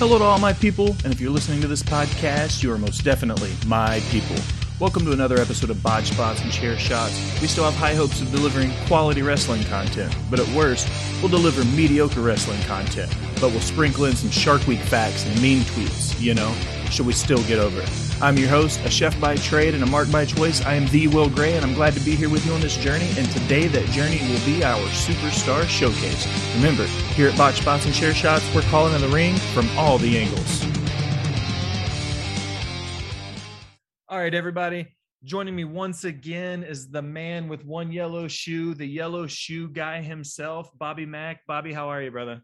Hello to all my people, and if you're listening to this podcast, you are most definitely my people. Welcome to another episode of Botched Spots and Chair Shots. We still have high hopes of delivering quality wrestling content, but at worst, we'll deliver mediocre wrestling content. But we'll sprinkle in some Shark Week facts and mean tweets, you know, should we still get over it. I'm your host, a chef by trade and a mark by choice. I am the Will Gray, and I'm glad to be here with you on this journey. And today, that journey will be our superstar showcase. Remember, here at Botched Spots and Chair Shots, we're calling in the ring from all the angles. All right, everybody. Joining me once again is the man with one yellow shoe, the yellow shoe guy himself, Bobby Mack. Bobby, how are you, brother?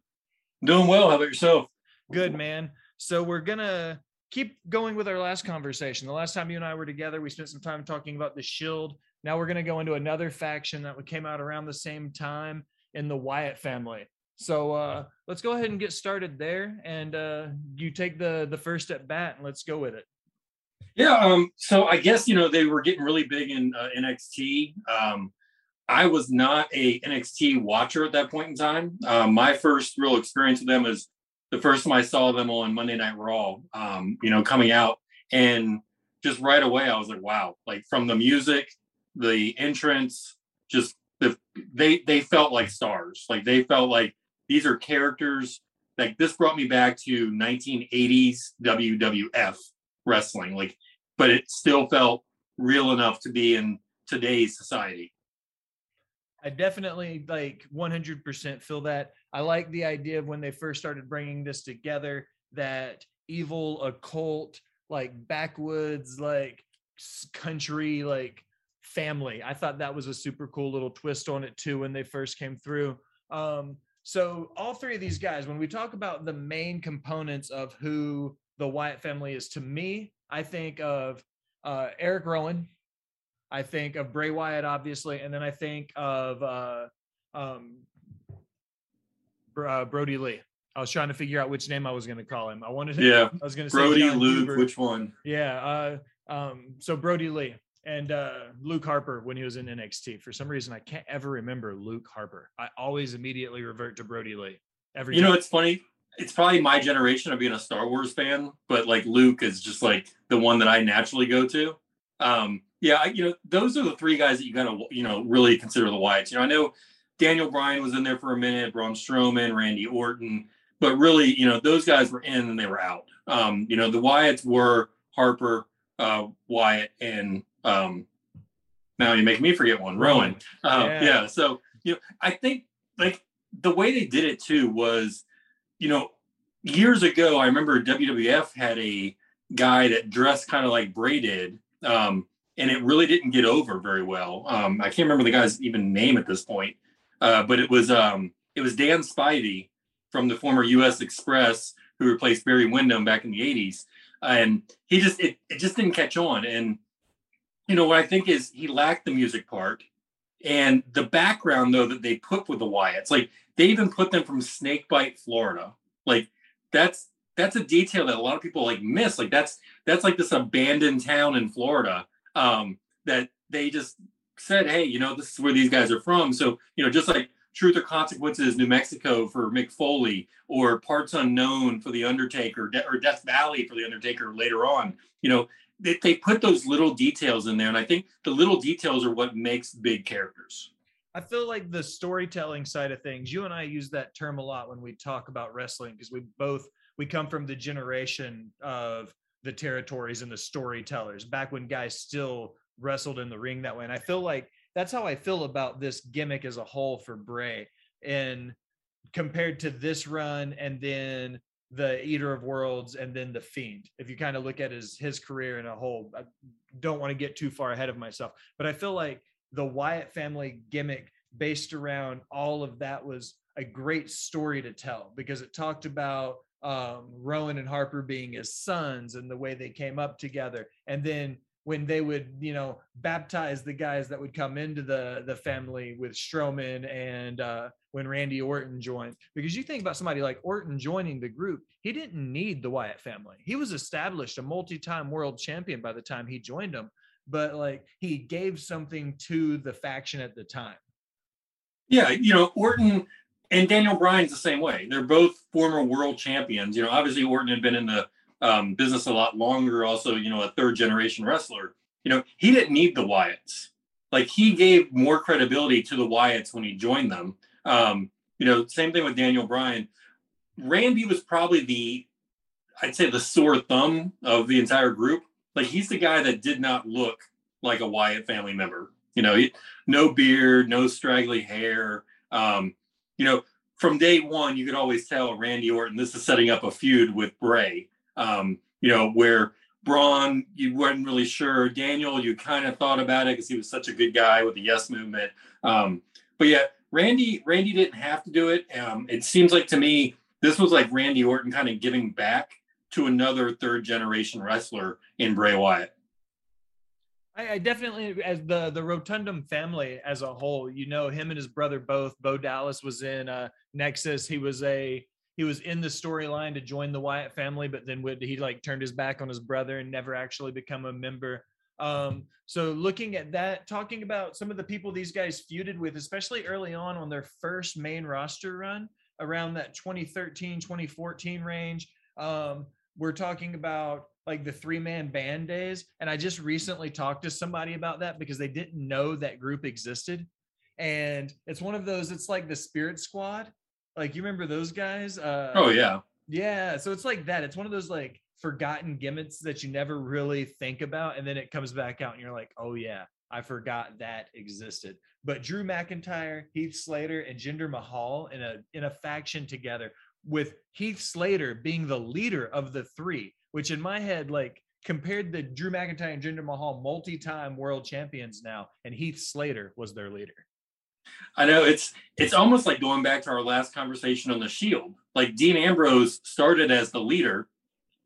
Doing well. How about yourself? Good, man. So we're gonna keep going with our last conversation. The last time you and I were together, we spent some time talking about the Shield. Now we're gonna go into another faction that came out around the same time in the Wyatt family. So uh, let's go ahead and get started there, and uh, you take the the first at bat, and let's go with it. Yeah. Um, so I guess you know they were getting really big in uh, NXT. Um, I was not a NXT watcher at that point in time. Um, my first real experience with them was the first time I saw them on Monday Night Raw. Um, you know, coming out and just right away I was like, wow! Like from the music, the entrance, just the they they felt like stars. Like they felt like these are characters. Like this brought me back to 1980s WWF wrestling. Like, but it still felt real enough to be in today's society. I definitely like 100% feel that. I like the idea of when they first started bringing this together that evil occult like backwoods like country like family. I thought that was a super cool little twist on it too when they first came through. Um so all three of these guys when we talk about the main components of who the Wyatt family is to me, I think of uh, Erick Rowan, I think of Bray Wyatt, obviously, and then I think of uh, um, uh, Brodie Lee. I was trying to figure out which name I was going to call him. I wanted to. Yeah. I was going to say Brodie, Luke. Huber. Which one? Yeah. Uh, um, so Brodie Lee and uh, Luke Harper when he was in NXT. For some reason, I can't ever remember Luke Harper. I always immediately revert to Brodie Lee. Every you time. know, it's funny it's probably my generation of being a Star Wars fan, but like Luke is just like the one that I naturally go to. Um, yeah, I, you know, those are the three guys that you gotta, you know, really consider the Wyatts. You know, I know Daniel Bryan was in there for a minute, Braun Strowman, Randy Orton, but really, you know, those guys were in and they were out. Um, you know, the Wyatts were Harper, uh, Wyatt, and um, now you make me forget one, Rowan. Uh, yeah. yeah. So, you know, I think like the way they did it too was you know, years ago, I remember WWF had a guy that dressed kind of like Bray did, um, and it really didn't get over very well. Um, I can't remember the guy's even name at this point, uh, but it was um, it was Dan Spivey from the former U.S. Express who replaced Barry Windham back in the '80s, and he just it, it just didn't catch on. And you know what I think is he lacked the music part and the background though that they put with the Wyatts. Like they even put them from Snakebite, Florida. Like that's that's a detail that a lot of people like miss. Like that's that's like this abandoned town in Florida um, that they just said, hey, you know, this is where these guys are from. So you know, just like Truth or Consequences, New Mexico for Mick Foley, or Parts Unknown for the Undertaker, De- or Death Valley for the Undertaker later on. You know, they, they put those little details in there, and I think the little details are what makes big characters. I feel like the storytelling side of things, you and I use that term a lot when we talk about wrestling because we both we come from the generation of the territories and the storytellers back when guys still wrestled in the ring that way. And I feel like that's how I feel about this gimmick as a whole for Bray. And compared to this run and then the Eater of Worlds and then the Fiend. If you kind of look at his his career in a whole, I don't want to get too far ahead of myself, but I feel like the Wyatt family gimmick based around all of that was a great story to tell because it talked about um, Rowan and Harper being his sons and the way they came up together. And then when they would, you know, baptize the guys that would come into the the family with Strowman and uh, when Randy Orton joined. Because you think about somebody like Orton joining the group, he didn't need the Wyatt family. He was established, a multi-time world champion by the time he joined them but like he gave something to the faction at the time. Yeah, you know, Orton and Daniel Bryan's the same way. They're both former world champions. You know, obviously Orton had been in the um, business a lot longer. Also, you know, a third generation wrestler. You know, he didn't need the Wyatts. Like he gave more credibility to the Wyatts when he joined them. Um, you know, same thing with Daniel Bryan. Randy was probably the, I'd say, the sore thumb of the entire group. Like he's the guy that did not look like a Wyatt family member. You know, no beard, no straggly hair. Um, you know, from day one, you could always tell Randy Orton this is setting up a feud with Bray. Um, you know, where Braun, you weren't really sure. Daniel, you kind of thought about it because he was such a good guy with the Yes movement. Um, but yeah, Randy, Randy didn't have to do it. Um, it seems like to me, this was like Randy Orton kind of giving back to another third generation wrestler in Bray Wyatt. I, I, definitely, as the the Rotunda family as a whole, you know, him and his brother both. Bo Dallas was in uh, Nexus. He was a he was in the storyline to join the Wyatt family, but then he like turned his back on his brother and never actually become a member. Um, so looking at that, talking about some of the people these guys feuded with, especially early on on their first main roster run around that 2013, 2014 range. Um, we're talking about like the three man band days. And I just recently talked to somebody about that because they didn't know that group existed. And it's one of those, it's like the Spirit Squad. Like, you remember those guys? Uh, oh, yeah. Yeah. So it's like that. It's one of those like forgotten gimmicks that you never really think about. And then it comes back out and you're like, oh, yeah, I forgot that existed. But Drew McIntyre, Heath Slater, and Jinder Mahal in a in a faction together with Heath Slater being the leader of the three which in my head, like compared to Drew McIntyre and Jinder Mahal, multi-time world champions now, and Heath Slater was their leader. I know it's it's almost like going back to our last conversation on the Shield. Like Dean Ambrose started as the leader,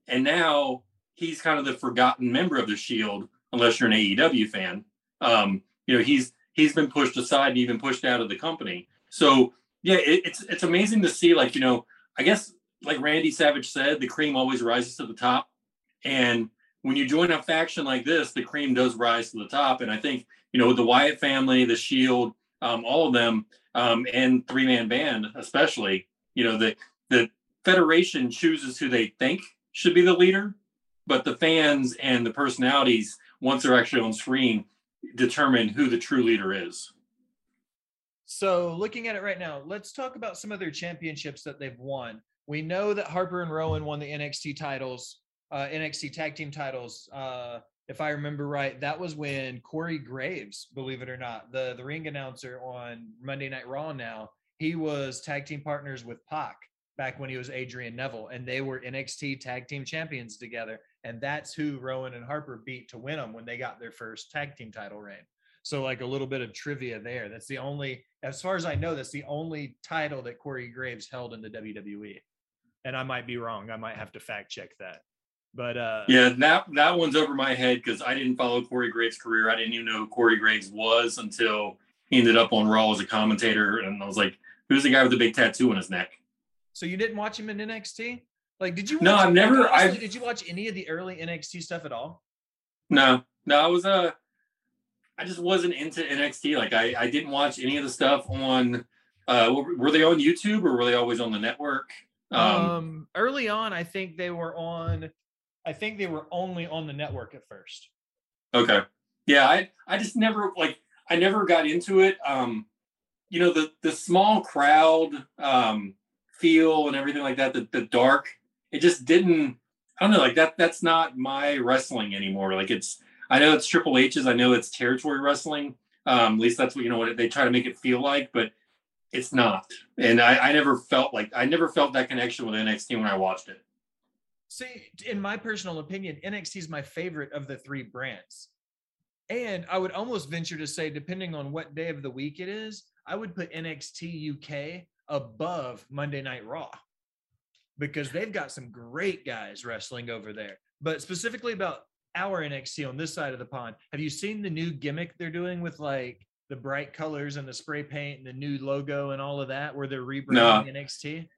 and now he's kind of the forgotten member of the Shield, unless you're an AEW fan. Um, you know, he's he's been pushed aside and even pushed out of the company. So yeah, it, it's it's amazing to see. Like you know, I guess like Randy Savage said, the cream always rises to the top. And when you join a faction like this, the cream does rise to the top. And I think, you know, the Wyatt family, the Shield, um, all of them, um, and three man band, especially, you know, the, the Federation chooses who they think should be the leader, but the fans and the personalities, once they're actually on screen, determine who the true leader is. So, looking at it right now, let's talk about some of their championships that they've won we know that Harper and Rowan won the NXT titles, uh, NXT tag team titles. Uh, if I remember right, that was when Corey Graves, believe it or not, the, the ring announcer on Monday Night Raw now, he was tag team partners with Pac back when he was Adrian Neville, and they were NXT tag team champions together. And that's who Rowan and Harper beat to win them when they got their first tag team title reign. So, like a little bit of trivia there. That's the only, as far as I know, that's the only title that Corey Graves held in the WWE and I might be wrong. I might have to fact check that. But uh, yeah, that that one's over my head because I didn't follow Corey Graves' career. I didn't even know who Corey Graves was until he ended up on Raw as a commentator, and I was like, "Who's the guy with the big tattoo on his neck?" So you didn't watch him in NXT? Like, did you? no, I've never. I did you watch any of the early NXT stuff at all? No, no, I was uh, I just wasn't into NXT. Like, I I didn't watch any of the stuff on. Uh, were they on YouTube or were they always on the network? Um, um, early on, I think they were on. I think they were only on the network at first. Okay. Yeah, I I just never like I never got into it. Um, you know the the small crowd um feel and everything like that. The the dark. It just didn't. I don't know. Like that. That's not my wrestling anymore. Like it's. I know it's Triple H's. I know it's territory wrestling. Um, at least that's what you know what they try to make it feel like. But it's not. And I, I never felt like I never felt that connection with NXT when I watched it. See, in my personal opinion, NXT is my favorite of the three brands. And I would almost venture to say, depending on what day of the week it is, I would put NXT UK above Monday Night Raw because they've got some great guys wrestling over there. But specifically about our NXT on this side of the pond, have you seen the new gimmick they're doing with like the bright colors and the spray paint and the new logo and all of that where they're rebranding no. NXT?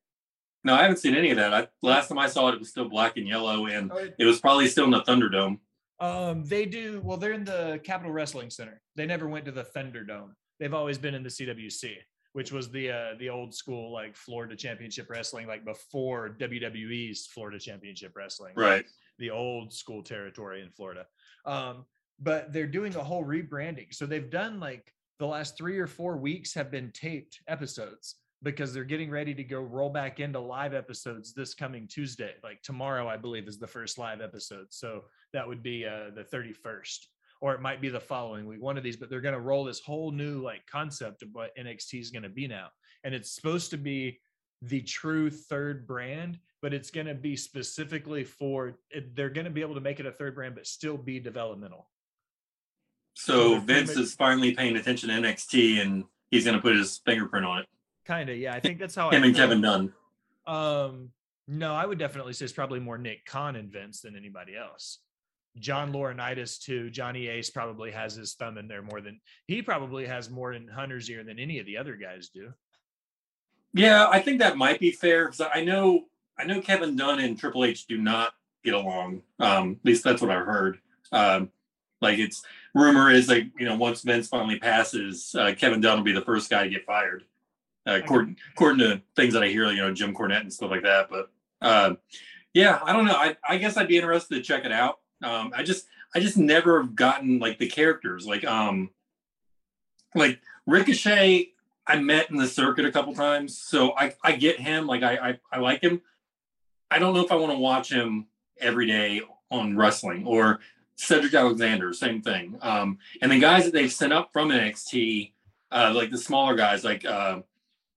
No, I haven't seen any of that. I, last time I saw it, it was still black and yellow, and oh, it was probably still in the Thunderdome. Um, they do well. They're in the Capitol Wrestling Center. They never went to the Thunderdome. They've always been in the CWC. which was the uh, the old school like Florida Championship Wrestling, like before WWE's Florida Championship Wrestling, right? The old school territory in Florida. Um, but they're doing a whole rebranding. So they've done like the last three or four weeks have been taped episodes because they're getting ready to go roll back into live episodes this coming Tuesday. Like tomorrow, I believe, is the first live episode. So that would be uh, the 31st, or it might be the following week, one of these. But they're going to roll this whole new like concept of what NXT is going to be now. And it's supposed to be the true third brand, but it's going to be specifically for, they're going to be able to make it a third brand, but still be developmental. So, so Vince is finally paying attention to NXT and he's going to put his fingerprint on it. Kind of, yeah. I think that's how him I and Kevin Dunn. Um, no, I would definitely say it's probably more Nick Khan and Vince than anybody else. John Laurinaitis too. Johnny Ace probably has his thumb in there more than he probably has more in Hunter's ear than any of the other guys do. Yeah, I think that might be fair because I know I know Kevin Dunn and Triple H do not get along. Um, at least that's what I've heard. Um, like it's rumor is like you know once Vince finally passes, uh, Kevin Dunn will be the first guy to get fired. Uh, according, according to things that I hear, you know, Jim Cornette and stuff like that. But uh, yeah, I don't know. I, I guess I'd be interested to check it out. Um, I just I just never have gotten like the characters like um like Ricochet. I met in the circuit a couple times, so I I get him. Like I I, I like him. I don't know if I want to watch him every day on wrestling or Cedric Alexander, same thing. Um, and the guys that they've sent up from NXT, uh, like the smaller guys, like uh,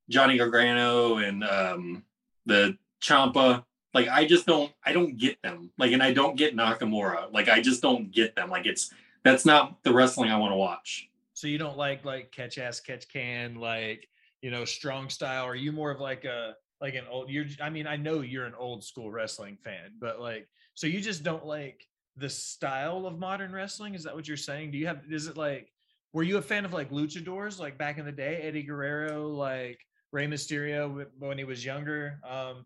Johnny Gargano and um, the Ciampa. like I just don't, I don't get them. Like, and I don't get Nakamura. Like, I just don't get them. Like, it's that's not the wrestling I want to watch. So you don't like like catch ass catch can like you know strong style? Are you more of like a like an old? You're I mean I know you're an old school wrestling fan, but like so you just don't like the style of modern wrestling? Is that what you're saying? Do you have is it like were you a fan of like luchadors like back in the day, Eddie Guerrero, like Rey Mysterio when he was younger, um,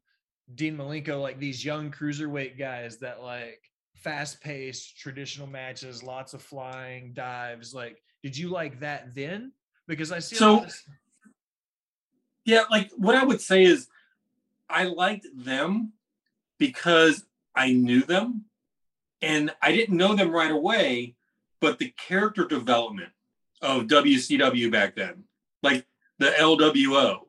Dean Malenko, like these young cruiserweight guys that like fast paced traditional matches, lots of flying dives. Like, did you like that then? Because I see so. Of- yeah, like what I would say is, I liked them because I knew them and I didn't know them right away, but the character development of WCW back then, like the LWO,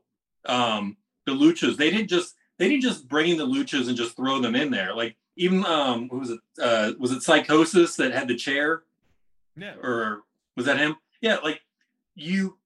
um, the luchas, they didn't just they didn't just bring in the luchas and just throw them in there. Like even um, what was it? Uh, was it Psicosis that had the chair? Yeah. Or was that him? Yeah. Like you,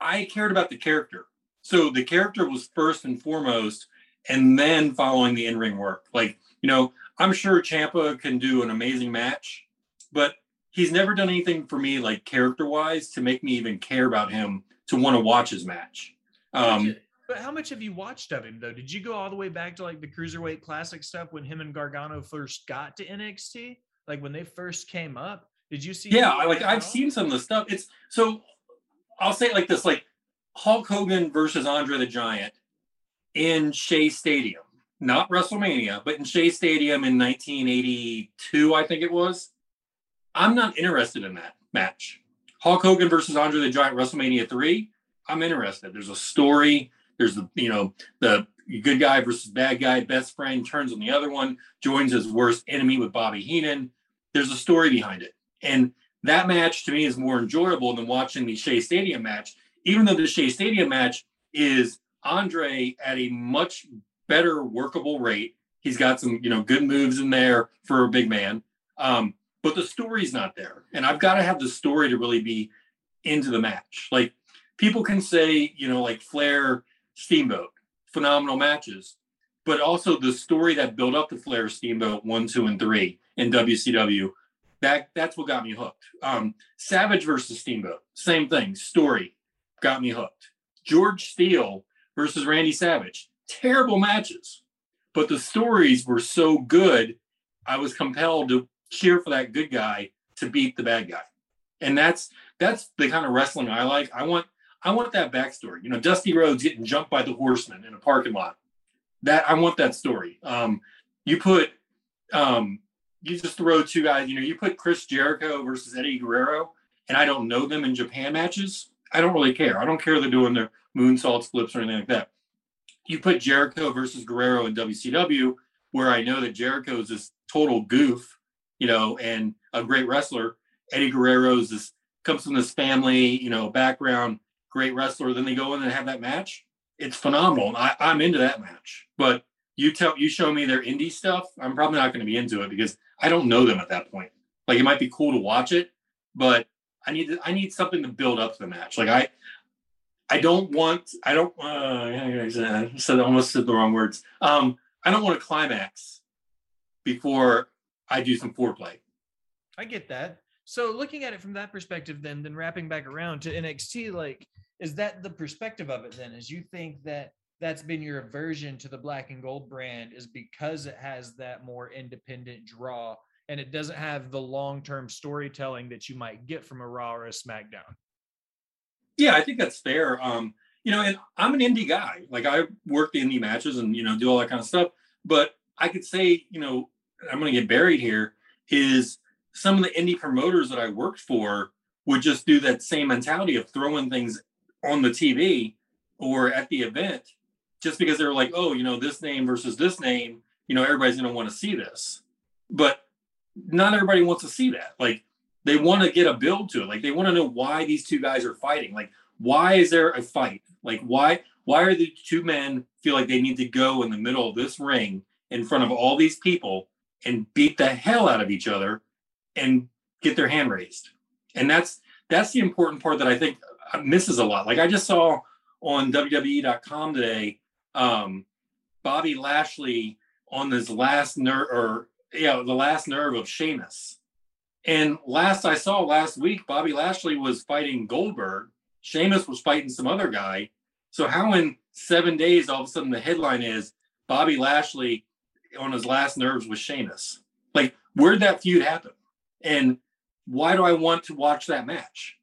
I cared about the character. So the character was first and foremost, and then following the in ring work. Like you know, I'm sure Ciampa can do an amazing match, but he's never done anything for me like character wise to make me even care about him to want to watch his match. Um, but how much have you watched of him though? Did you go all the way back to like the cruiserweight classic stuff when him and Gargano first got to NXT? Like when they first came up, did you see? Yeah, like I've seen some of the stuff. It's so I'll say it like this: like Hulk Hogan versus Andre the Giant in Shea Stadium not WrestleMania, but in Shea Stadium in 1982, I think it was. I'm not interested in that match. Hulk Hogan versus Andre the Giant WrestleMania 3, I'm interested. There's a story. There's the, you know, the good guy versus bad guy, best friend turns on the other one, joins his worst enemy with Bobby Heenan. There's a story behind it. And that match to me is more enjoyable than watching the Shea Stadium match, even though the Shea Stadium match is Andre at a much better workable rate. He's got some, you know, good moves in there for a big man. Um, but the story's not there. And I've got to have the story to really be into the match. Like people can say, you know, like Flair Steamboat, phenomenal matches, but also the story that built up the Flair Steamboat one, two, and three in WCW. That that's what got me hooked. Um, Savage versus Steamboat, same thing. Story got me hooked. George Steele versus Randy Savage, terrible matches, but the stories were so good. I was compelled to cheer for that good guy to beat the bad guy, and that's that's the kind of wrestling I like. I want I want that backstory. You know, Dusty Rhodes getting jumped by the Horsemen in a parking lot. That I want that story. Um, you put um, you just throw two guys. You know, you put Chris Jericho versus Eddie Guerrero, and I don't know them in Japan matches. I don't really care. I don't care they're doing their moonsault flips or anything like that. You put Jericho versus Guerrero in WCW, where I know that Jericho is this total goof, you know, and a great wrestler. Eddie Guerrero's this comes from this family, you know, background, great wrestler. Then they go in and have that match. It's phenomenal. I, I'm into that match. But you tell you show me their indie stuff, I'm probably not going to be into it because I don't know them at that point. Like it might be cool to watch it, but I need to, I need something to build up the match. Like I I don't want I don't uh I said almost said the wrong words. Um I don't want a climax before I do some foreplay. I get that. So looking at it from that perspective, then then wrapping back around to NXT, like, is that the perspective of it then? Is you think that that's been your aversion to the black and gold brand is because it has that more independent draw and it doesn't have the long-term storytelling that you might get from a Raw or a SmackDown. Yeah, I think that's fair. Um, you know, and I'm an indie guy. Like I work the indie matches and you know do all that kind of stuff. But I could say, you know, I'm going to get buried here. Is some of the indie promoters that I worked for would just do that same mentality of throwing things on the TV or at the event just because they were like, oh, you know, this name versus this name, you know, everybody's going to want to see this. But not everybody wants to see that. Like they want to get a build to it. Like they want to know why these two guys are fighting. Like why is there a fight? Like why why are the two men feel like they need to go in the middle of this ring in front of all these people and beat the hell out of each other and get their hand raised? And that's that's the important part that I think misses a lot. Like I just saw on WWE.com today, um, Bobby Lashley on his last nerve or yeah, the last nerve of Sheamus. And last I saw last week, Bobby Lashley was fighting Goldberg. Sheamus was fighting some other guy. So how in seven days all of a sudden the headline is Bobby Lashley on his last nerves with Sheamus? Like, where'd that feud happen? And why do I want to watch that match?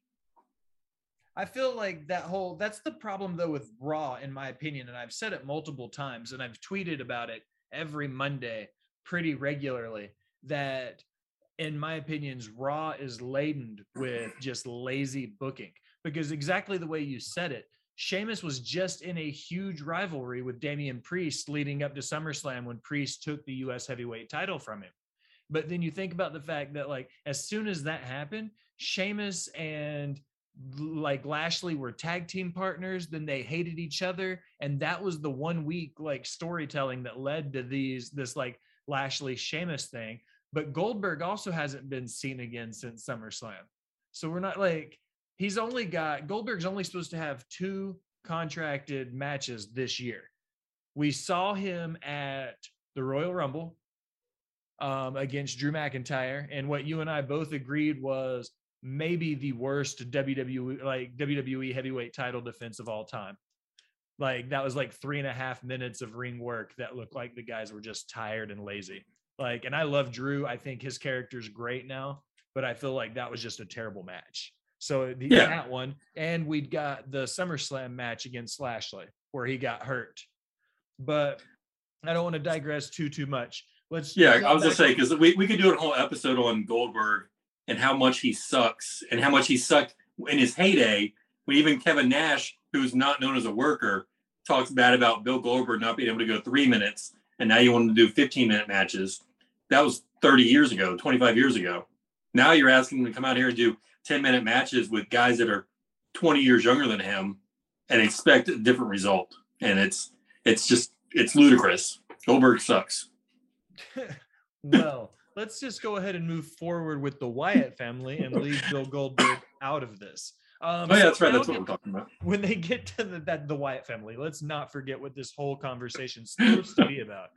I feel like that whole that's the problem though with Raw, in my opinion, and I've said it multiple times, and I've tweeted about it every Monday pretty regularly. That, in my opinions, Raw is laden with just lazy booking because exactly the way you said it, Sheamus was just in a huge rivalry with Damian Priest leading up to SummerSlam when Priest took the US heavyweight title from him. But then you think about the fact that, like, as soon as that happened, Sheamus and like Lashley were tag team partners, then they hated each other. And that was the one week like storytelling that led to these, this like Lashley Sheamus thing. But Goldberg also hasn't been seen again since SummerSlam. So we're not like, he's only got, Goldberg's only supposed to have two contracted matches this year. We saw him at the Royal Rumble um, against Drew McIntyre. And what you and I both agreed was maybe the worst WWE like WWE heavyweight title defense of all time. Like that was like three and a half minutes of ring work that looked like the guys were just tired and lazy. Like, and I love Drew. I think his character's great now, but I feel like that was just a terrible match. So the, yeah. that one, and we'd got the SummerSlam match against Lashley where he got hurt. But I don't want to digress too too much. Let's yeah. I was gonna say because we, we could do a whole episode on Goldberg and how much he sucks and how much he sucked in his heyday when even Kevin Nash, who's not known as a worker, talks bad about Bill Goldberg not being able to go three minutes and now you want to do 15 minute matches. That was 30 years ago, 25 years ago. Now you're asking him to come out here and do 10 minute matches with guys that are 20 years younger than him and expect a different result. And it's it's just it's ludicrous. Goldberg sucks. well, let's just go ahead and move forward with the Wyatt family and leave Bill Goldberg out of this. Um, oh yeah, that's right. That's what we're talking about. When they get to the, that the Wyatt family, let's not forget what this whole conversation is supposed to be about.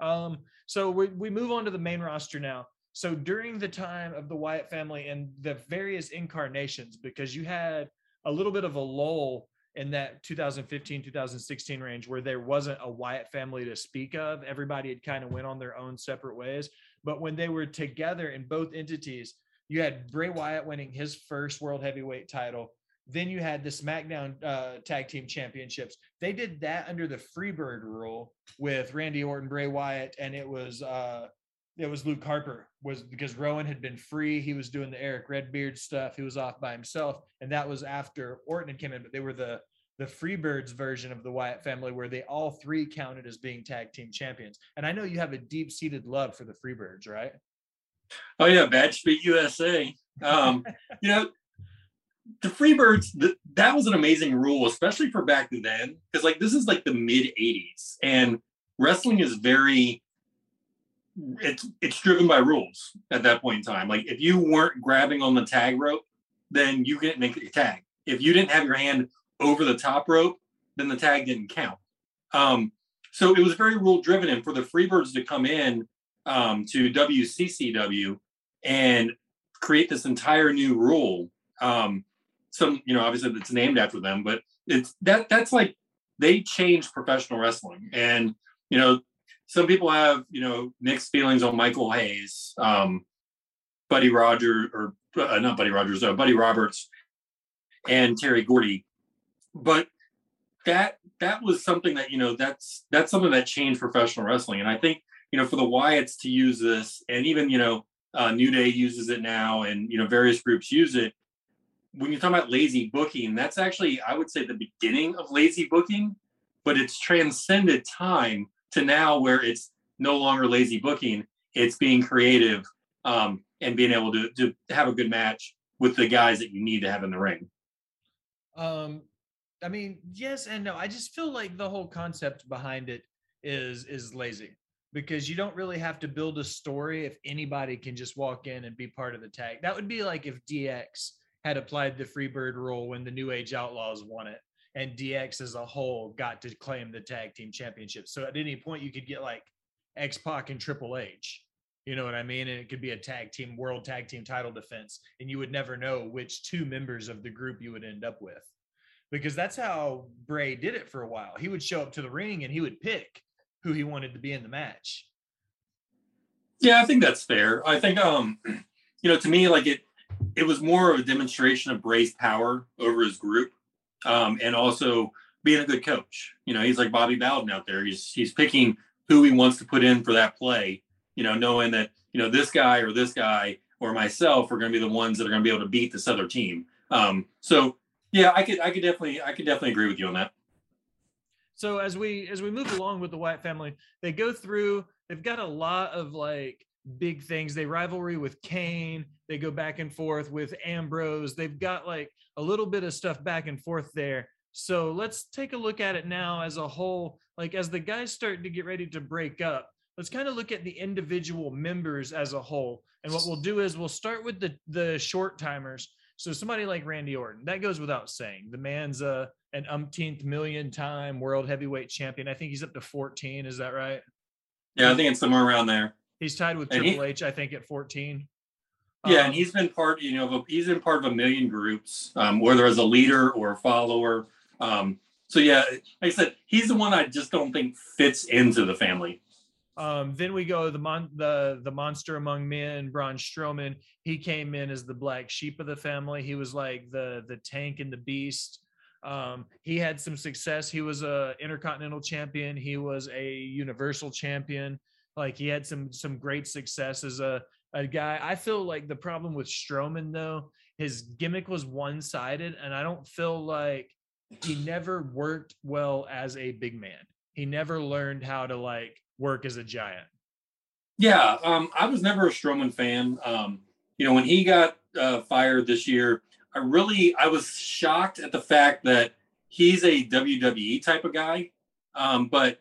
Um, so we we move on to the main roster now. So during the time of the Wyatt family and the various incarnations, because you had a little bit of a lull in that 2015 2016 range where there wasn't a Wyatt family to speak of. Everybody had kind of went on their own separate ways. But when they were together in both entities, you had Bray Wyatt winning his first world heavyweight title. Then you had the SmackDown uh, Tag Team Championships. They did that under the Freebird rule with Randy Orton, Bray Wyatt, and it was uh, it was Luke Harper was because Rowan had been free. He was doing the Erick Redbeard stuff. He was off by himself, and that was after Orton had came in. But they were the the Freebirds version of the Wyatt family, where they all three counted as being tag team champions. And I know you have a deep seated love for the Freebirds, right? Oh yeah, Badstreet USA. Um, you know, the Freebirds, the, that was an amazing rule, especially for back then, because like this is like the mid '80s, and wrestling is very it's it's driven by rules at that point in time. Like if you weren't grabbing on the tag rope, then you didn't make the tag. If you didn't have your hand over the top rope, then the tag didn't count. Um, so it was very rule driven, and for the Freebirds to come in um, to WCCW and create this entire new rule, um, some you know obviously it's named after them, but it's that that's like they changed professional wrestling, and you know some people have you know mixed feelings on Michael Hayes, um, Buddy Rogers, or uh, not Buddy Rogers, uh, Buddy Roberts, and Terry Gordy, but that that was something that you know that's that's something that changed professional wrestling, and I think you know for the Wyatts to use this, and even you know uh, New Day uses it now, and you know various groups use it. When you talk about lazy booking, that's actually I would say the beginning of lazy booking, but it's transcended time to now where it's no longer lazy booking, it's being creative um, and being able to, to have a good match with the guys that you need to have in the ring. Um, I mean, yes and no. I just feel like the whole concept behind it is is lazy because you don't really have to build a story if anybody can just walk in and be part of the tag. That would be like if DX had applied the Freebird rule when the New Age Outlaws won it and DX as a whole got to claim the tag team championship. So at any point, you could get like X Pac and Triple H. You know what I mean? And it could be a tag team, world tag team title defense. And you would never know which two members of the group you would end up with. Because that's how Bray did it for a while. He would show up to the ring and he would pick who he wanted to be in the match. Yeah, I think that's fair. I think um, you know, to me, like it it was more of a demonstration of Bray's power over his group um, and also being a good coach. You know, he's like Bobby Bowden out there. He's he's picking who he wants to put in for that play. You know, knowing that you know this guy or this guy or myself are going to be the ones that are going to be able to beat this other team. Um, so yeah, I could I could definitely I could definitely agree with you on that. So as we as we move along with the Wyatt family, they go through. They've got a lot of like big things. They rivalry with Kane. They go back and forth with Ambrose. They've got like a little bit of stuff back and forth there. So let's take a look at it now as a whole. Like as the guys start to get ready to break up, let's kind of look at the individual members as a whole. And what we'll do is we'll start with the the short timers. So somebody like Randy Orton, that goes without saying. The man's a an umpteenth million time world heavyweight champion. I think he's up to 14. Is that right? Yeah, I think it's somewhere around there. He's tied with Triple he, H, I think, at 14. Yeah, um, and he's been part, you know, he's been part of a million groups, um, whether as a leader or a follower. Um, so yeah, like I said, he's the one I just don't think fits into the family. Um, then we go the mon- the the monster among men, Braun Strowman. He came in as the black sheep of the family. He was like the the tank and the beast. Um, he had some success. He was a intercontinental champion. He was a universal champion. Like he had some some great success as a a guy. I feel like the problem with Strowman though, his gimmick was one sided, and I don't feel like he never worked well as a big man. He never learned how to like work as a giant. Yeah, um, I was never a Strowman fan. Um, you know, when he got uh, fired this year, I really I was shocked at the fact that he's a WWE type of guy. Um, but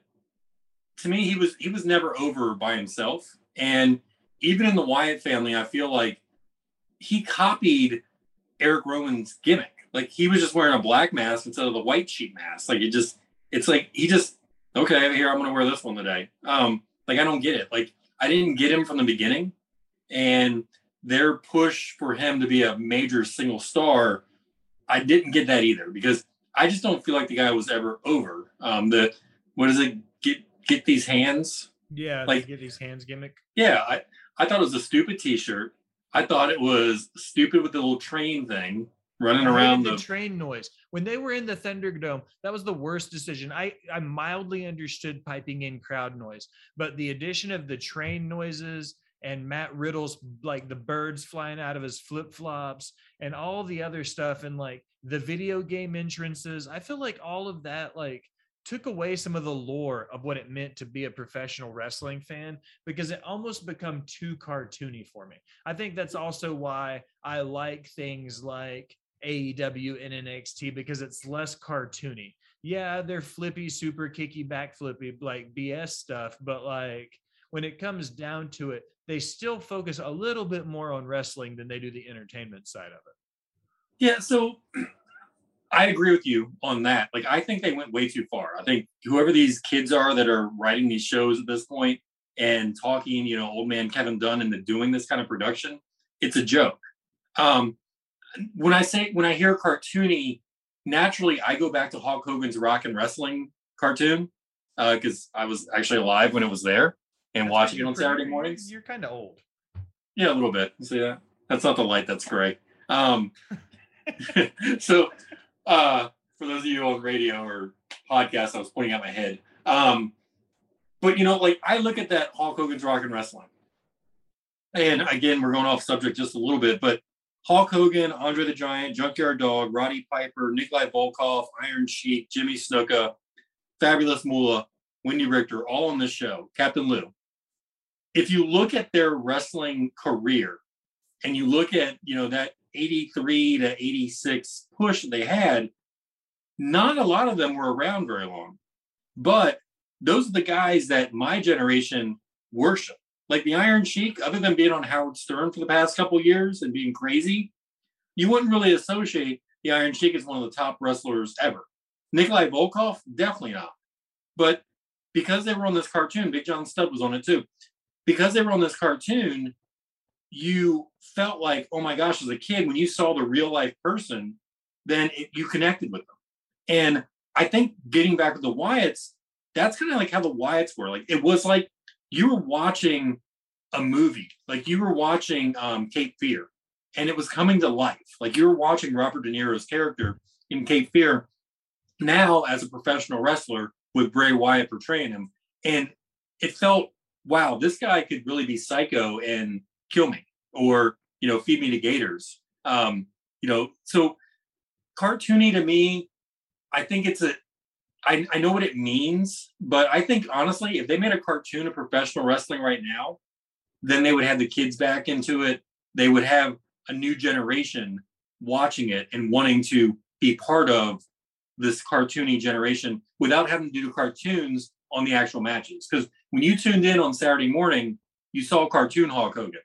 to me, he was he was never over by himself. And even in the Wyatt family, I feel like he copied Erick Rowan's gimmick. Like he was just wearing a black mask instead of the white sheet mask. Like it just, it's like he just okay here I'm gonna wear this one today. Um, like I don't get it. Like I didn't get him from the beginning, and their push for him to be a major single star, I didn't get that either because I just don't feel like the guy was ever over. Um, the what is it? Get these hands. Yeah, like get these hands gimmick. Yeah, I I thought it was a stupid T-shirt. I thought it was stupid with the little train thing running around the the. train noise when they were in the Thunderdome. That was the worst decision. I I mildly understood piping in crowd noise, but the addition of the train noises and Matt Riddle's like the birds flying out of his flip flops and all the other stuff and like the video game entrances, I feel like all of that like took away some of the lore of what it meant to be a professional wrestling fan because it almost become too cartoony for me. I think that's also why I like things like AEW and NXT because it's less cartoony. Yeah, they're flippy, super kicky, back flippy, like BS stuff, but like when it comes down to it, they still focus a little bit more on wrestling than they do the entertainment side of it. Yeah, so I agree with you on that. Like, I think they went way too far. I think whoever these kids are that are writing these shows at this point and talking, you know, old man Kevin Dunn into doing this kind of production, it's a joke. Um, when I say when I hear cartoony, naturally I go back to Hulk Hogan's Rock and Wrestling cartoon because uh, I was actually alive when it was there and That's watching it on Saturday mornings. You're kind of old. Yeah, a little bit. See that? That's not the light. That's gray. Um, so, uh, for those of you on radio or podcast, I was pointing out my head. Um, but you know, like I look at that Hulk Hogan's Rock and Wrestling, and again, we're going off subject just a little bit, but Hulk Hogan, Andre the Giant, Junkyard Dog, Roddy Piper, Nikolai Volkov, Iron Sheik, Jimmy Snuka, Fabulous Moolah, Wendi Richter, all on this show. Captain Lou if you look at their wrestling career and you look at you know that 83 to 86 push they had not a lot of them were around very long. But those are the guys that my generation worship. Like the iron sheik other than being on howard stern for the past couple years and being crazy you wouldn't really associate the iron sheik as one of the top wrestlers ever. Nikolai volkov? Definitely not. But because they were on this cartoon big john studd was on it too. Because they were on this cartoon, you felt like, oh my gosh, as a kid, when you saw the real life person, then it, you connected with them. And I think getting back to the Wyatts, that's kind of like how the Wyatts were. Like it was like you were watching a movie, like you were watching um, Cape Fear, and it was coming to life. Like you were watching Robert De Niro's character in Cape Fear now as a professional wrestler with Bray Wyatt portraying him. And it felt wow, this guy could really be psycho and kill me or, you know, feed me to gators. Um, you know, so cartoony to me, I think it's a, I, I know what it means, but I think honestly, if they made a cartoon of professional wrestling right now, then they would have the kids back into it. They would have a new generation watching it and wanting to be part of this cartoony generation without having to do cartoons on the actual matches. Because when you tuned in on Saturday morning, you saw cartoon Hulk Hogan,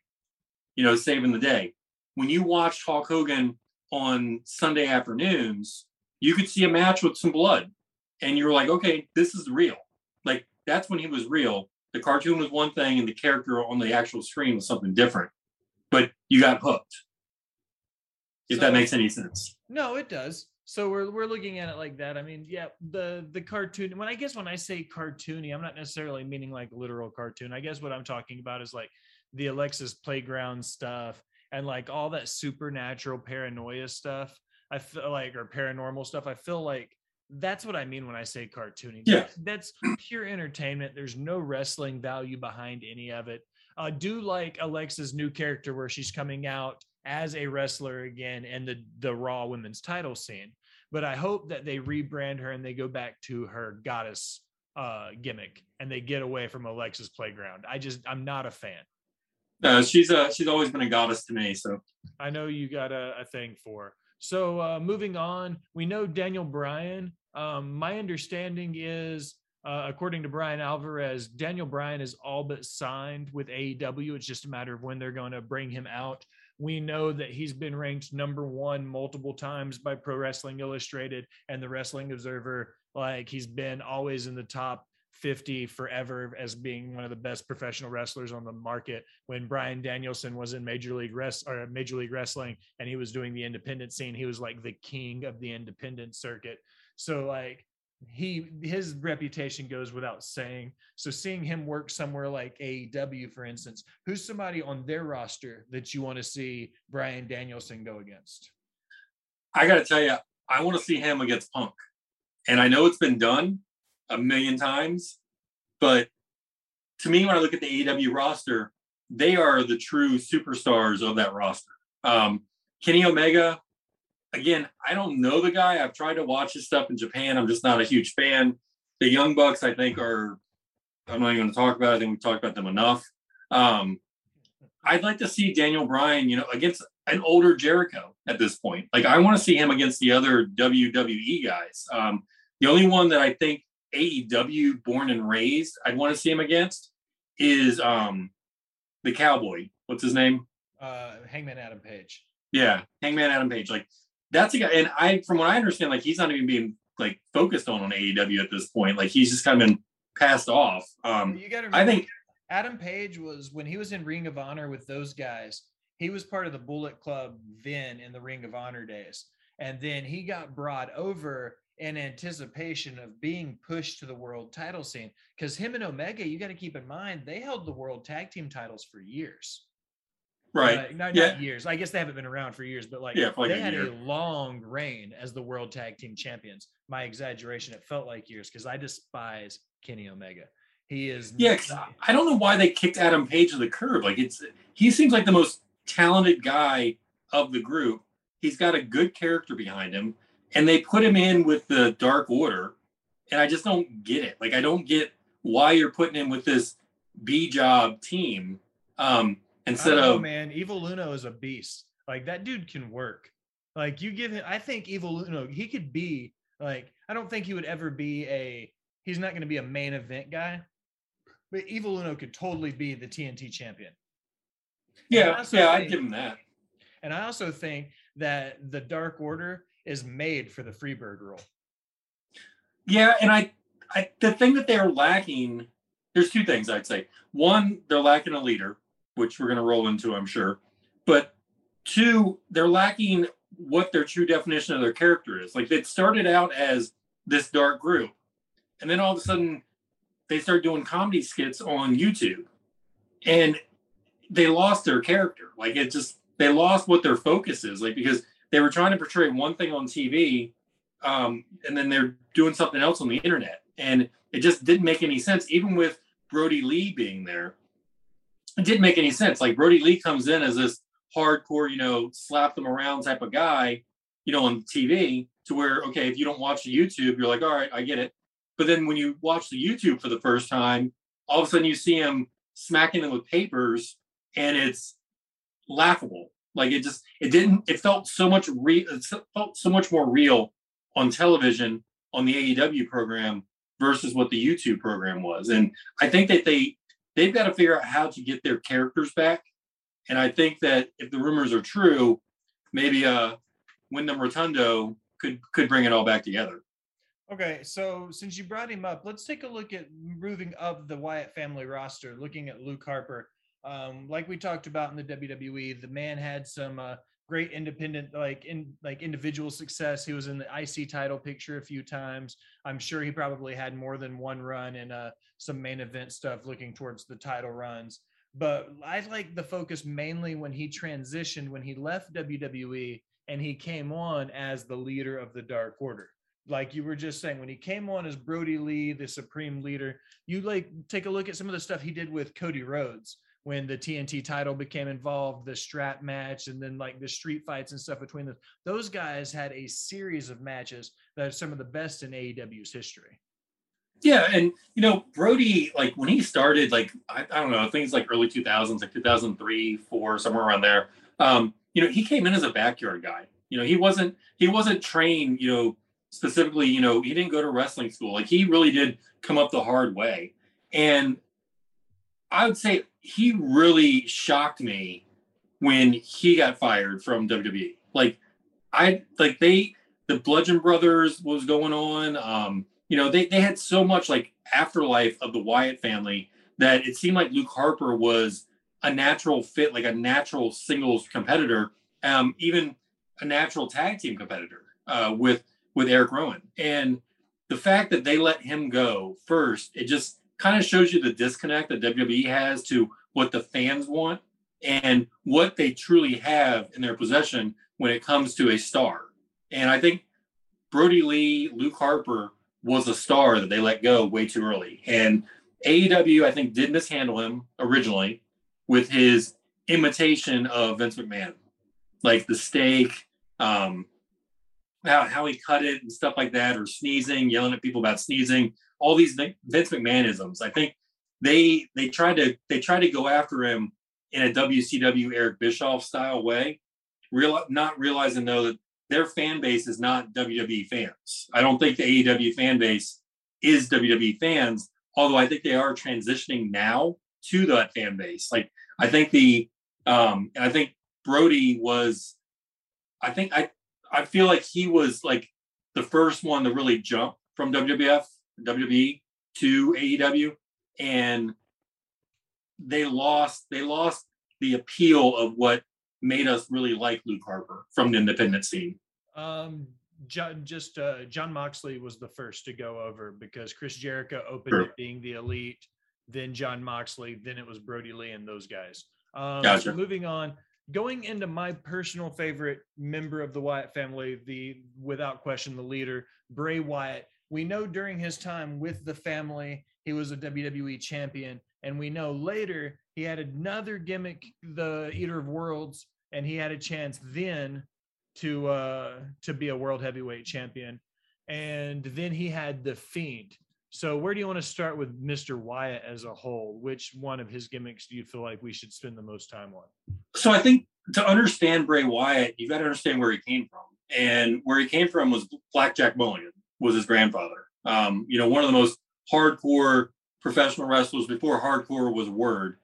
you know, saving the day. When you watched Hulk Hogan on Sunday afternoons, you could see a match with some blood. And you were like, okay, this is real. Like that's when he was real. The cartoon was one thing and the character on the actual screen was something different. But you got hooked. If that makes any sense. No, it does. So we're we're looking at it like that. I mean, yeah, the the cartoon. When I guess when I say cartoony, I'm not necessarily meaning like literal cartoon. I guess what I'm talking about is like the Alexa's Playground stuff and like all that supernatural paranoia stuff. I feel like or paranormal stuff. I feel like that's what I mean when I say cartoony. Yeah. that's pure entertainment. There's no wrestling value behind any of it. I do like Alexa's new character where she's coming out as a wrestler again in the the Raw Women's Title scene. But I hope that they rebrand her and they go back to her goddess uh, gimmick and they get away from Alexa's Playground. I just I'm not a fan. No, she's a she's always been a goddess to me. So I know you got a, a thing for. her. So uh, moving on, we know Daniel Bryan. Um, my understanding is, uh, according to Bryan Alvarez, Daniel Bryan is all but signed with AEW. It's just a matter of when they're going to bring him out. We know that he's been ranked number one multiple times by Pro Wrestling Illustrated and the Wrestling Observer. Like he's been always in the top 50 forever as being one of the best professional wrestlers on the market. When Bryan Danielson was in Major League Rest or Major League Wrestling and he was doing the independent scene, he was like the king of the independent circuit. So like he his reputation goes without saying. So seeing him work somewhere like AEW, for instance, who's somebody on their roster that you want to see Bryan Danielson go against? I got to tell you, I want to see him against Punk. And I know it's been done a million times, but to me, when I look at the AEW roster, they are the true superstars of that roster. Um, Kenny Omega, again, I don't know the guy. I've tried to watch his stuff in Japan. I'm just not a huge fan. The Young Bucks, I think, are I'm not even going to talk about. It. I think we talked about them enough. Um, I'd like to see Daniel Bryan, you know, against an older Jericho at this point. Like I want to see him against the other WWE guys. Um, the only one that I think AEW born and raised I'd want to see him against is um, the Cowboy. What's his name? Uh, Hangman Adam Page. Yeah, Hangman Adam Page. Like that's a guy, and I, from what I understand, like he's not even being like focused on on AEW at this point. Like he's just kind of been passed off. Um, you got to. I think Adam Page was when he was in Ring of Honor with those guys. He was part of the Bullet Club then in the Ring of Honor days, and then he got brought over in anticipation of being pushed to the world title scene. Because him and Omega, you got to keep in mind, they held the world tag team titles for years. Right. Uh, not, yeah. not years. I guess they haven't been around for years, but like, yeah, like they a had year. a long reign as the world tag team champions. My exaggeration, it felt like years because I despise Kenny Omega. He is yeah. I don't know why they kicked Adam Page to the curb. Like it's he seems like the most talented guy of the group. He's got a good character behind him, and they put him in with the Dark Order, and I just don't get it. Like I don't get why you're putting him with this B job team. Um, instead know, of man, Evil Uno is a beast. Like that dude can work. Like you give him, I think Evil Uno, he could be like. I don't think he would ever be a. He's not going to be a main event guy, but Evil Uno could totally be the TNT champion. Yeah, yeah, think, I'd give him that. And I also think that the Dark Order is made for the Freebird rule. Yeah, and I, I the thing that they're lacking, there's two things I'd say. One, they're lacking a leader, which we're going to roll into, I'm sure. But two, they're lacking what their true definition of their character is. Like it started out as this dark group, and then all of a sudden they start doing comedy skits on YouTube, and they lost their character. Like it just they lost what their focus is. Like because they were trying to portray one thing on TV, um, and then they're doing something else on the internet, and it just didn't make any sense. Even with Brodie Lee being there, it didn't make any sense. Like Brodie Lee comes in as this hardcore, you know, slap them around type of guy, you know, on TV to where, okay, if you don't watch the YouTube, you're like, all right, I get it. But then when you watch the YouTube for the first time, all of a sudden you see him smacking them with papers and it's laughable. Like it just, it didn't, it felt so much real, it felt so much more real on television on the AEW program versus what the YouTube program was. And I think that they, they've got to figure out how to get their characters back. And I think that if the rumors are true, maybe uh Wyndham Rotunda could could bring it all back together. Okay, so since you brought him up, let's take a look at moving up the Wyatt family roster, looking at Luke Harper. Um, like we talked about in the WWE, the man had some uh, great independent, like in like individual success. He was in the IC title picture a few times. I'm sure he probably had more than one run in uh, some main event stuff, looking towards the title runs. But I like the focus mainly when he transitioned, when he left WWE and he came on as the leader of the Dark Order like you were just saying when he came on as Brodie Lee, the supreme leader, you like take a look at some of the stuff he did with Cody Rhodes when the TNT title became involved, the strap match, and then like the street fights and stuff between them. Those guys had a series of matches that are some of the best in AEW's history. Yeah, and you know Brodie, like when he started, like I, I don't know, things like early two thousands, like two thousand three, four, somewhere around there. Um, you know, he came in as a backyard guy. You know, he wasn't he wasn't trained, you know, specifically, you know, he didn't go to wrestling school. Like he really did come up the hard way. And I would say he really shocked me when he got fired from WWE. Like I like they the Bludgeon Brothers was going on. Um, you know, they they had so much like afterlife of the Wyatt family that it seemed like Luke Harper was a natural fit, like a natural singles competitor, um, even a natural tag team competitor uh, with with Erick Rowan. And the fact that they let him go first, it just kind of shows you the disconnect that WWE has to what the fans want and what they truly have in their possession when it comes to a star. And I think Brodie Lee, Luke Harper was a star that they let go way too early. And AEW, I think, did mishandle him originally with his imitation of Vince McMahon, like the steak, um, how, how he cut it and stuff like that, or sneezing, yelling at people about sneezing, all these Vince McMahonisms. I think they they tried to they tried to go after him in a WCW Eric Bischoff style way, real not realizing though that their fan base is not WWE fans. I don't think the AEW fan base is WWE fans, although I think they are transitioning now to that fan base. Like I think the um I think Brodie was I think I I feel like he was like the first one to really jump from WWF, WWE to AEW and they lost they lost the appeal of what made us really like Luke Harper from the independent scene? Um, John, just uh, Jon Moxley was the first to go over because Chris Jericho opened sure. it being the elite, then Jon Moxley, then it was Brodie Lee and those guys. Um, gotcha. So moving on, going into my personal favorite member of the Wyatt family, the without question the leader, Bray Wyatt. We know during his time with the family, he was a WWE champion, and we know later he had another gimmick, the Eater of Worlds, and he had a chance then to uh, to be a world heavyweight champion. And then he had the Fiend. So where do you want to start with Mr. Wyatt as a whole? Which one of his gimmicks do you feel like we should spend the most time on? So I think to understand Bray Wyatt, you've got to understand where he came from. And where he came from was Blackjack Mulligan was his grandfather. Um, you know, one of the most hardcore professional wrestlers before hardcore was a word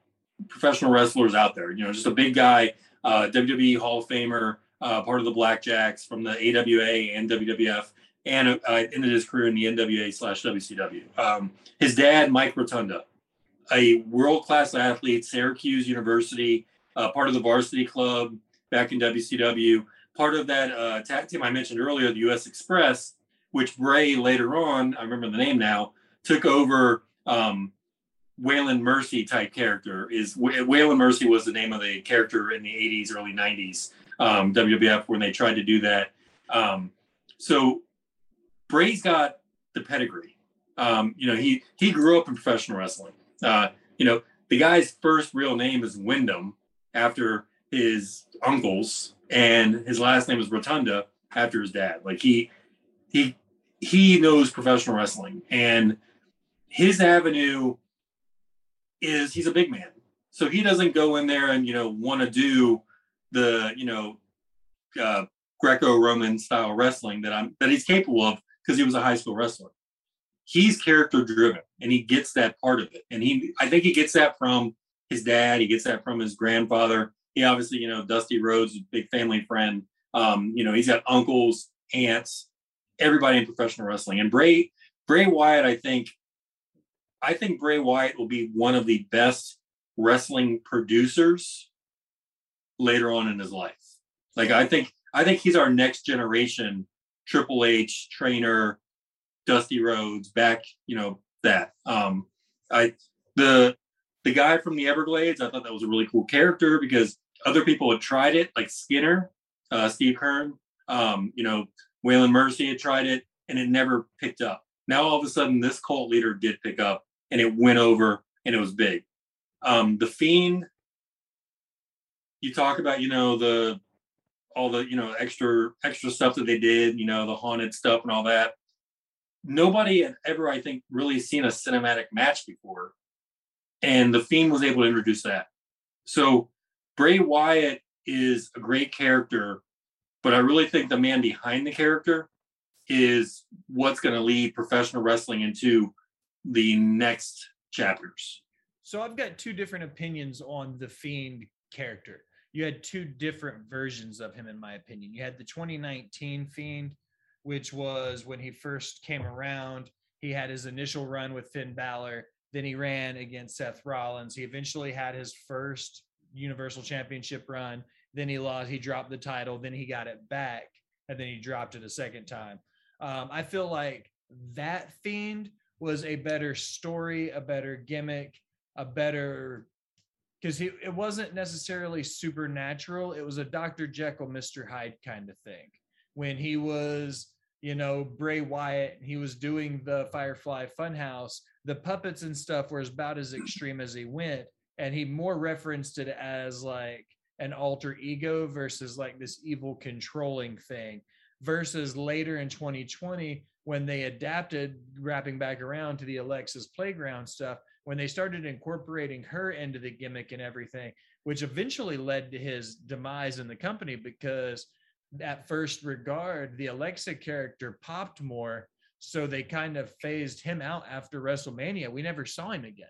professional wrestlers out there. You know, just a big guy, uh, WWE Hall of Famer, uh, part of the Blackjacks from the AWA and WWF, and uh, ended his career in the NWA slash WCW. Um, his dad, Mike Rotunda, a world class athlete, Syracuse University, uh, part of the varsity club back in WCW, part of that uh, tag team I mentioned earlier, the US Express, which Bray later on, I remember the name now, took over um, Waylon Mercy type character is Waylon Mercy was the name of the character in the 80s, early 90s um, WWF when they tried to do that. Um, so Bray's got the pedigree. Um, you know, he he grew up in professional wrestling. Uh, you know, the guy's first real name is Wyndham after his uncles, and his last name is Rotunda after his dad. Like he he he knows professional wrestling, and his avenue is he's a big man. So he doesn't go in there and, you know, want to do the, you know, uh, Greco-Roman style wrestling that I'm that he's capable of because he was a high school wrestler. He's character driven and he gets that part of it. And he I think he gets that from his dad, he gets that from his grandfather. He obviously, you know, Dusty Rhodes, big family friend. Um, you know, he's got uncles, aunts, everybody in professional wrestling. And Bray Bray Wyatt, I think, I think Bray Wyatt will be one of the best wrestling producers later on in his life. Like I think I think he's our next generation Triple H trainer, Dusty Rhodes back, you know, that. Um I the the guy from the Everglades, I thought that was a really cool character because other people had tried it, like Skinner, uh, Steve Keirn, um, you know, Waylon Mercy had tried it and it never picked up. Now all of a sudden this cult leader did pick up and it went over and it was big. Um, the Fiend, you talk about, you know, the all the you know extra extra stuff that they did, you know, the haunted stuff and all that. Nobody had ever, I think, really seen a cinematic match before, and the Fiend was able to introduce that. So Bray Wyatt is a great character, but I really think the man behind the character is what's going to lead professional wrestling into the next chapters. So I've got two different opinions on the Fiend character. You had two different versions of him, in my opinion. You had the 2019 Fiend, which was when he first came around. He had his initial run with Finn Balor. Then he ran against Seth Rollins. He eventually had his first Universal Championship run. Then he lost. He dropped the title. Then he got it back, and then he dropped it a second time. Um, I feel like that Fiend was a better story, a better gimmick, a better because he it wasn't necessarily supernatural. It was a Dr. Jekyll, Mr. Hyde kind of thing. when he was, you know, Bray Wyatt, he was doing the Firefly Funhouse, the puppets and stuff were about as extreme as he went. And he more referenced it as like an alter ego versus like this evil controlling thing. Versus later in 2020, when they adapted, wrapping back around to the Alexa's Playground stuff, when they started incorporating her into the gimmick and everything, which eventually led to his demise in the company because at first regard, the Alexa character popped more. So they kind of phased him out after WrestleMania. We never saw him again.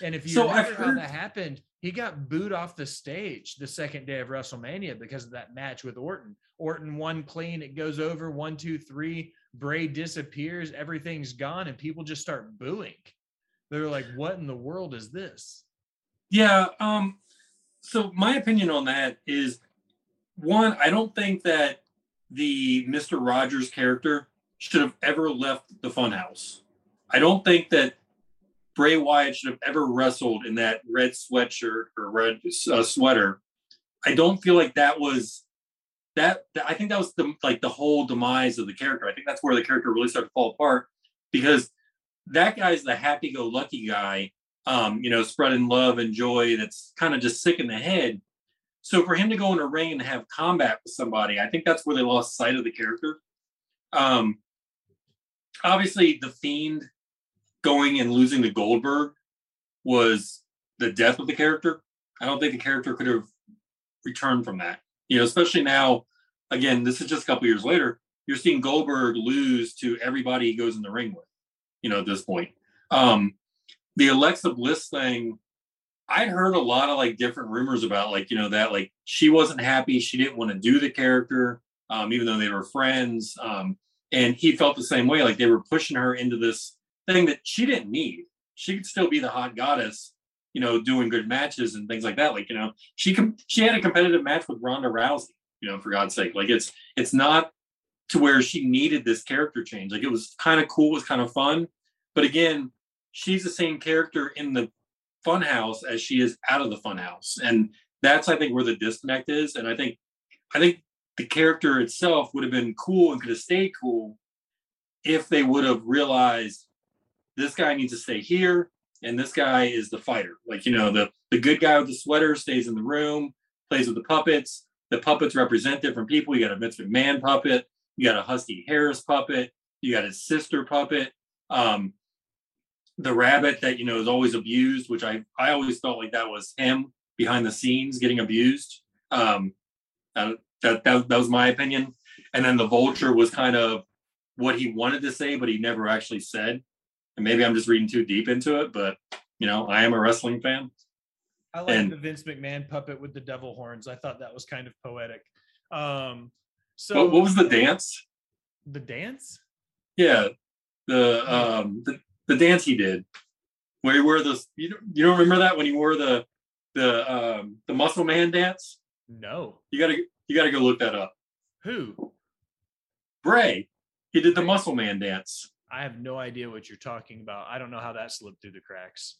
And if you so remember heard... how that happened, he got booed off the stage the second day of WrestleMania because of that match with Orton. Orton won clean, it goes over one, two, three. Bray disappears, everything's gone, and people just start booing. They're like, "What in the world is this?" Yeah. Um. So my opinion on that is one, I don't think that the Mr. Rogers character should have ever left the funhouse. I don't think that Bray Wyatt should have ever wrestled in that red sweatshirt or red uh, sweater. I don't feel like that was that, that. I think that was the like the whole demise of the character. I think that's where the character really started to fall apart because that guy's the happy-go-lucky guy, um, you know, spreading love and joy. That's kind of just sick in the head. So for him to go in a ring and have combat with somebody, I think that's where they lost sight of the character. Um, obviously, the Fiend going and losing to Goldberg was the death of the character. I don't think the character could have returned from that. You know, especially now. Again, this is just a couple years later. You're seeing Goldberg lose to everybody he goes in the ring with. You know, at this point, um, the Alexa Bliss thing I'd heard a lot of like different rumors about like, you know, that like she wasn't happy. She didn't want to do the character, um, even though they were friends. Um, and he felt the same way. Like they were pushing her into this thing that she didn't need. She could still be the hot goddess, you know, doing good matches and things like that. Like, you know, she com- she had a competitive match with Ronda Rousey, you know, for God's sake. Like it's it's not to where she needed this character change. Like it was kind of cool, it was kind of fun. But again, she's the same character in the funhouse as she is out of the funhouse. And that's I think where the disconnect is. And I think I think the character itself would have been cool and could have stayed cool if they would have realized this guy needs to stay here and this guy is the fighter. Like, you know, the the good guy with the sweater stays in the room, plays with the puppets. The puppets represent different people. You got a Vince McMahon puppet, you got a Husky Harris puppet, you got his sister puppet. Um, the rabbit that you know is always abused, which I I always felt like that was him behind the scenes getting abused. Um, that, that that that was my opinion. And then the vulture was kind of what he wanted to say, but he never actually said. And maybe I'm just reading too deep into it, but you know, I am a wrestling fan. I like and, the Vince McMahon puppet with the devil horns. I thought that was kind of poetic. Um, so what, what was the dance? The dance? Yeah, the um the, the dance he did, where he wore the you don't, you don't remember that when he wore the the um the Muscle Man dance? No. You gotta you gotta go look that up. Who? Bray. He did the Muscle Man dance. I have no idea what you're talking about. I don't know how that slipped through the cracks.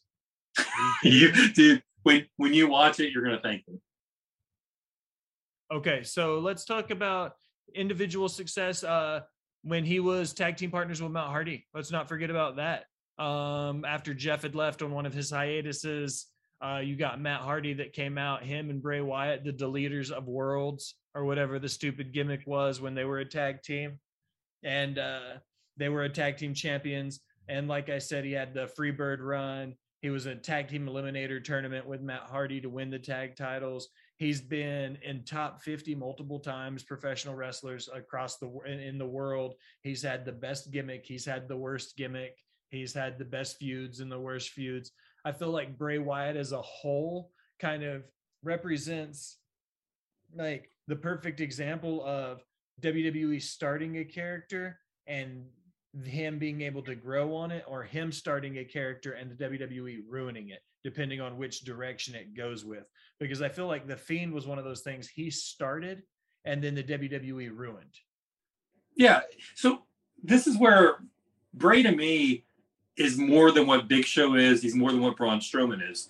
you, dude, when when you watch it, you're gonna thank me. Okay, so let's talk about individual success. Uh, when he was tag team partners with Matt Hardy, let's not forget about that. Um, after Jeff had left on one of his hiatuses, uh, you got Matt Hardy that came out, him and Bray Wyatt, the deleters of worlds or whatever the stupid gimmick was when they were a tag team. And uh, they were a tag team champions. And like I said, he had the Freebird run. He was a tag team eliminator tournament with Matt Hardy to win the tag titles. He's been in top 50 multiple times, professional wrestlers across the in, the world. He's had the best gimmick. He's had the worst gimmick. He's had the best feuds and the worst feuds. I feel like Bray Wyatt as a whole kind of represents like the perfect example of WWE starting a character and him being able to grow on it or him starting a character and the WWE ruining it depending on which direction it goes with because I feel like the Fiend was one of those things he started and then the WWE ruined. Yeah. So this is where Bray to me is more than what Big Show is. He's more than what Braun Strowman is.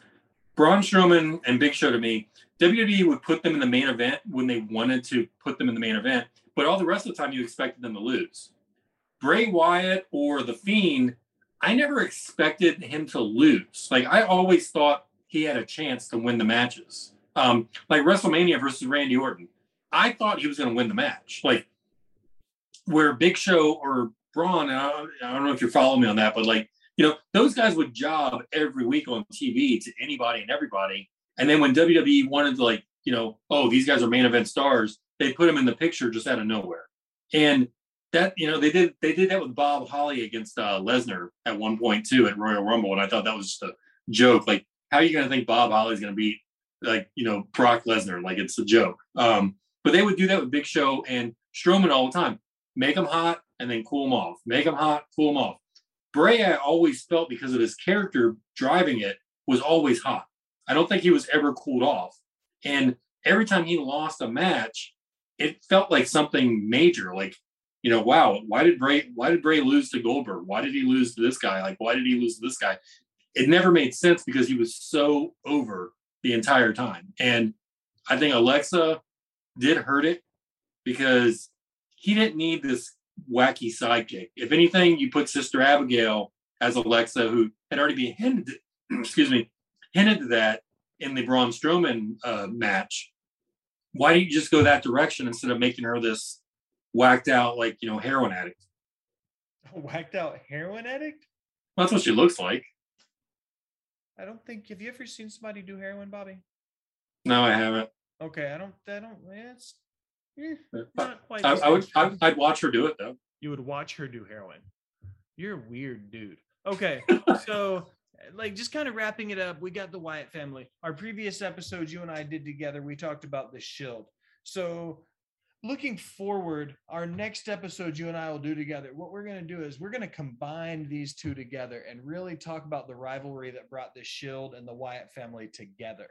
Braun Strowman and Big Show to me, WWE would put them in the main event when they wanted to put them in the main event, but all the rest of the time you expected them to lose. Bray Wyatt or The Fiend, I never expected him to lose. Like I always thought he had a chance to win the matches. Um, like WrestleMania versus Randy Orton, I thought he was going to win the match. Like where Big Show or Braun, I don't, I don't know if you're following me on that, but like you know, those guys would job every week on TV to anybody and everybody. And then when WWE wanted to like, you know, oh, these guys are main event stars, they put them in the picture just out of nowhere. And that, you know, they did they did that with Bob Holly against uh, Lesnar at one point too at Royal Rumble, and I thought that was just a joke. Like, how are you going to think Bob Holly's going to beat like you know Brock Lesnar? Like it's a joke. Um, but they would do that with Big Show and Strowman all the time. Make them hot and then cool them off. Make them hot, cool them off. Bray, I always felt because of his character driving it, was always hot. I don't think he was ever cooled off. And every time he lost a match, it felt like something major. Like, you know, wow, why did Bray why did Bray lose to Goldberg? Why did he lose to this guy? Like, why did he lose to this guy? It never made sense because he was so over the entire time. And I think Alexa did hurt it because he didn't need this wacky sidekick. If anything, you put Sister Abigail as Alexa, who had already been hinted, excuse me, hinted to that in the Braun Strowman uh, match. Why don't you just go that direction instead of making her this whacked out, like you know, heroin addict? Whacked out heroin addict? Well, that's what she looks like. I don't think. Have you ever seen somebody do heroin, Bobby? No, I haven't. Okay, I don't. I don't. Yeah, it's eh, I, not quite. I, I would. I, I'd watch her do it though. you would watch her do heroin. You're a weird dude. Okay, so like just kind of wrapping it up, we got the Wyatt family. Our previous episodes you and I did together, we talked about the Shield. So looking forward, our next episode you and I will do together. What we're going to do is we're going to combine these two together and really talk about the rivalry that brought the Shield and the Wyatt family together.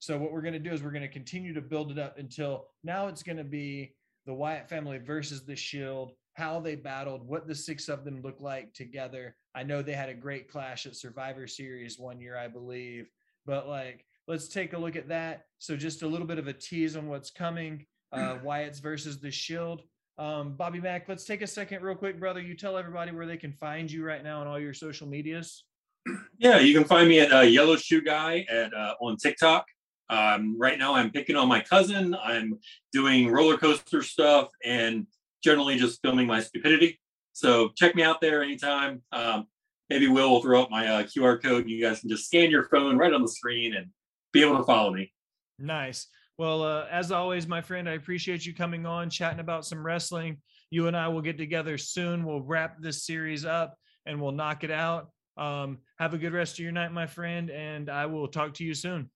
So what we're going to do is we're going to continue to build it up until now it's going to be the Wyatt family versus the Shield, how they battled, what the six of them look like together. I know they had a great clash at Survivor Series one year, I believe, but like let's take a look at that. So just a little bit of a tease on what's coming. Uh, Wyatt's versus the Shield. Um, Bobby Mack, let's take a second, real quick, brother. You tell everybody where they can find you right now on all your social medias. Yeah, you can find me at uh, Yellow Shoe Guy at uh, on TikTok. Um, right now, I'm picking on my cousin. I'm doing roller coaster stuff and generally just filming my stupidity. So check me out there anytime. Um, maybe Will will throw up my uh, QR code. And you guys can just scan your phone right on the screen and be able to follow me. Nice. Well, uh, as always, my friend, I appreciate you coming on, chatting about some wrestling. You and I will get together soon. We'll wrap this series up and we'll knock it out. Um, have a good rest of your night, my friend, and I will talk to you soon.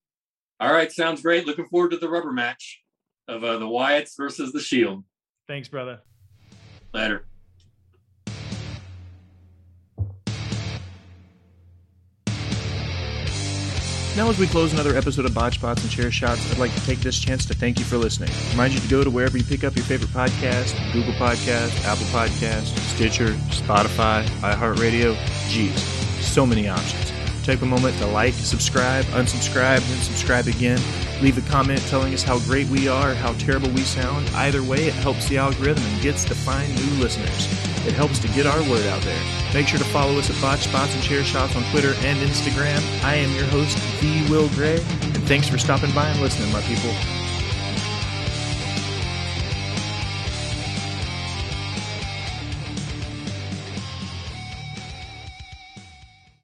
All right, sounds great. Looking forward to the rubber match of uh, the Wyatts versus the Shield. Thanks, brother. Later. Now, as we close another episode of Botched Spots and Chair Shots, I'd like to take this chance to thank you for listening. Remind you to go to wherever you pick up your favorite podcast Google Podcast, Apple Podcast, Stitcher, Spotify, iHeartRadio. Geez, so many options. Take a moment to like, subscribe, unsubscribe, then subscribe again. Leave a comment telling us how great we are, how terrible we sound. Either way, it helps the algorithm and gets to find new listeners. It helps to get our word out there. Make sure to follow us at Botched Spots and Chair Shots on Twitter and Instagram. I am your host, The Will Gray, and thanks for stopping by and listening, my people.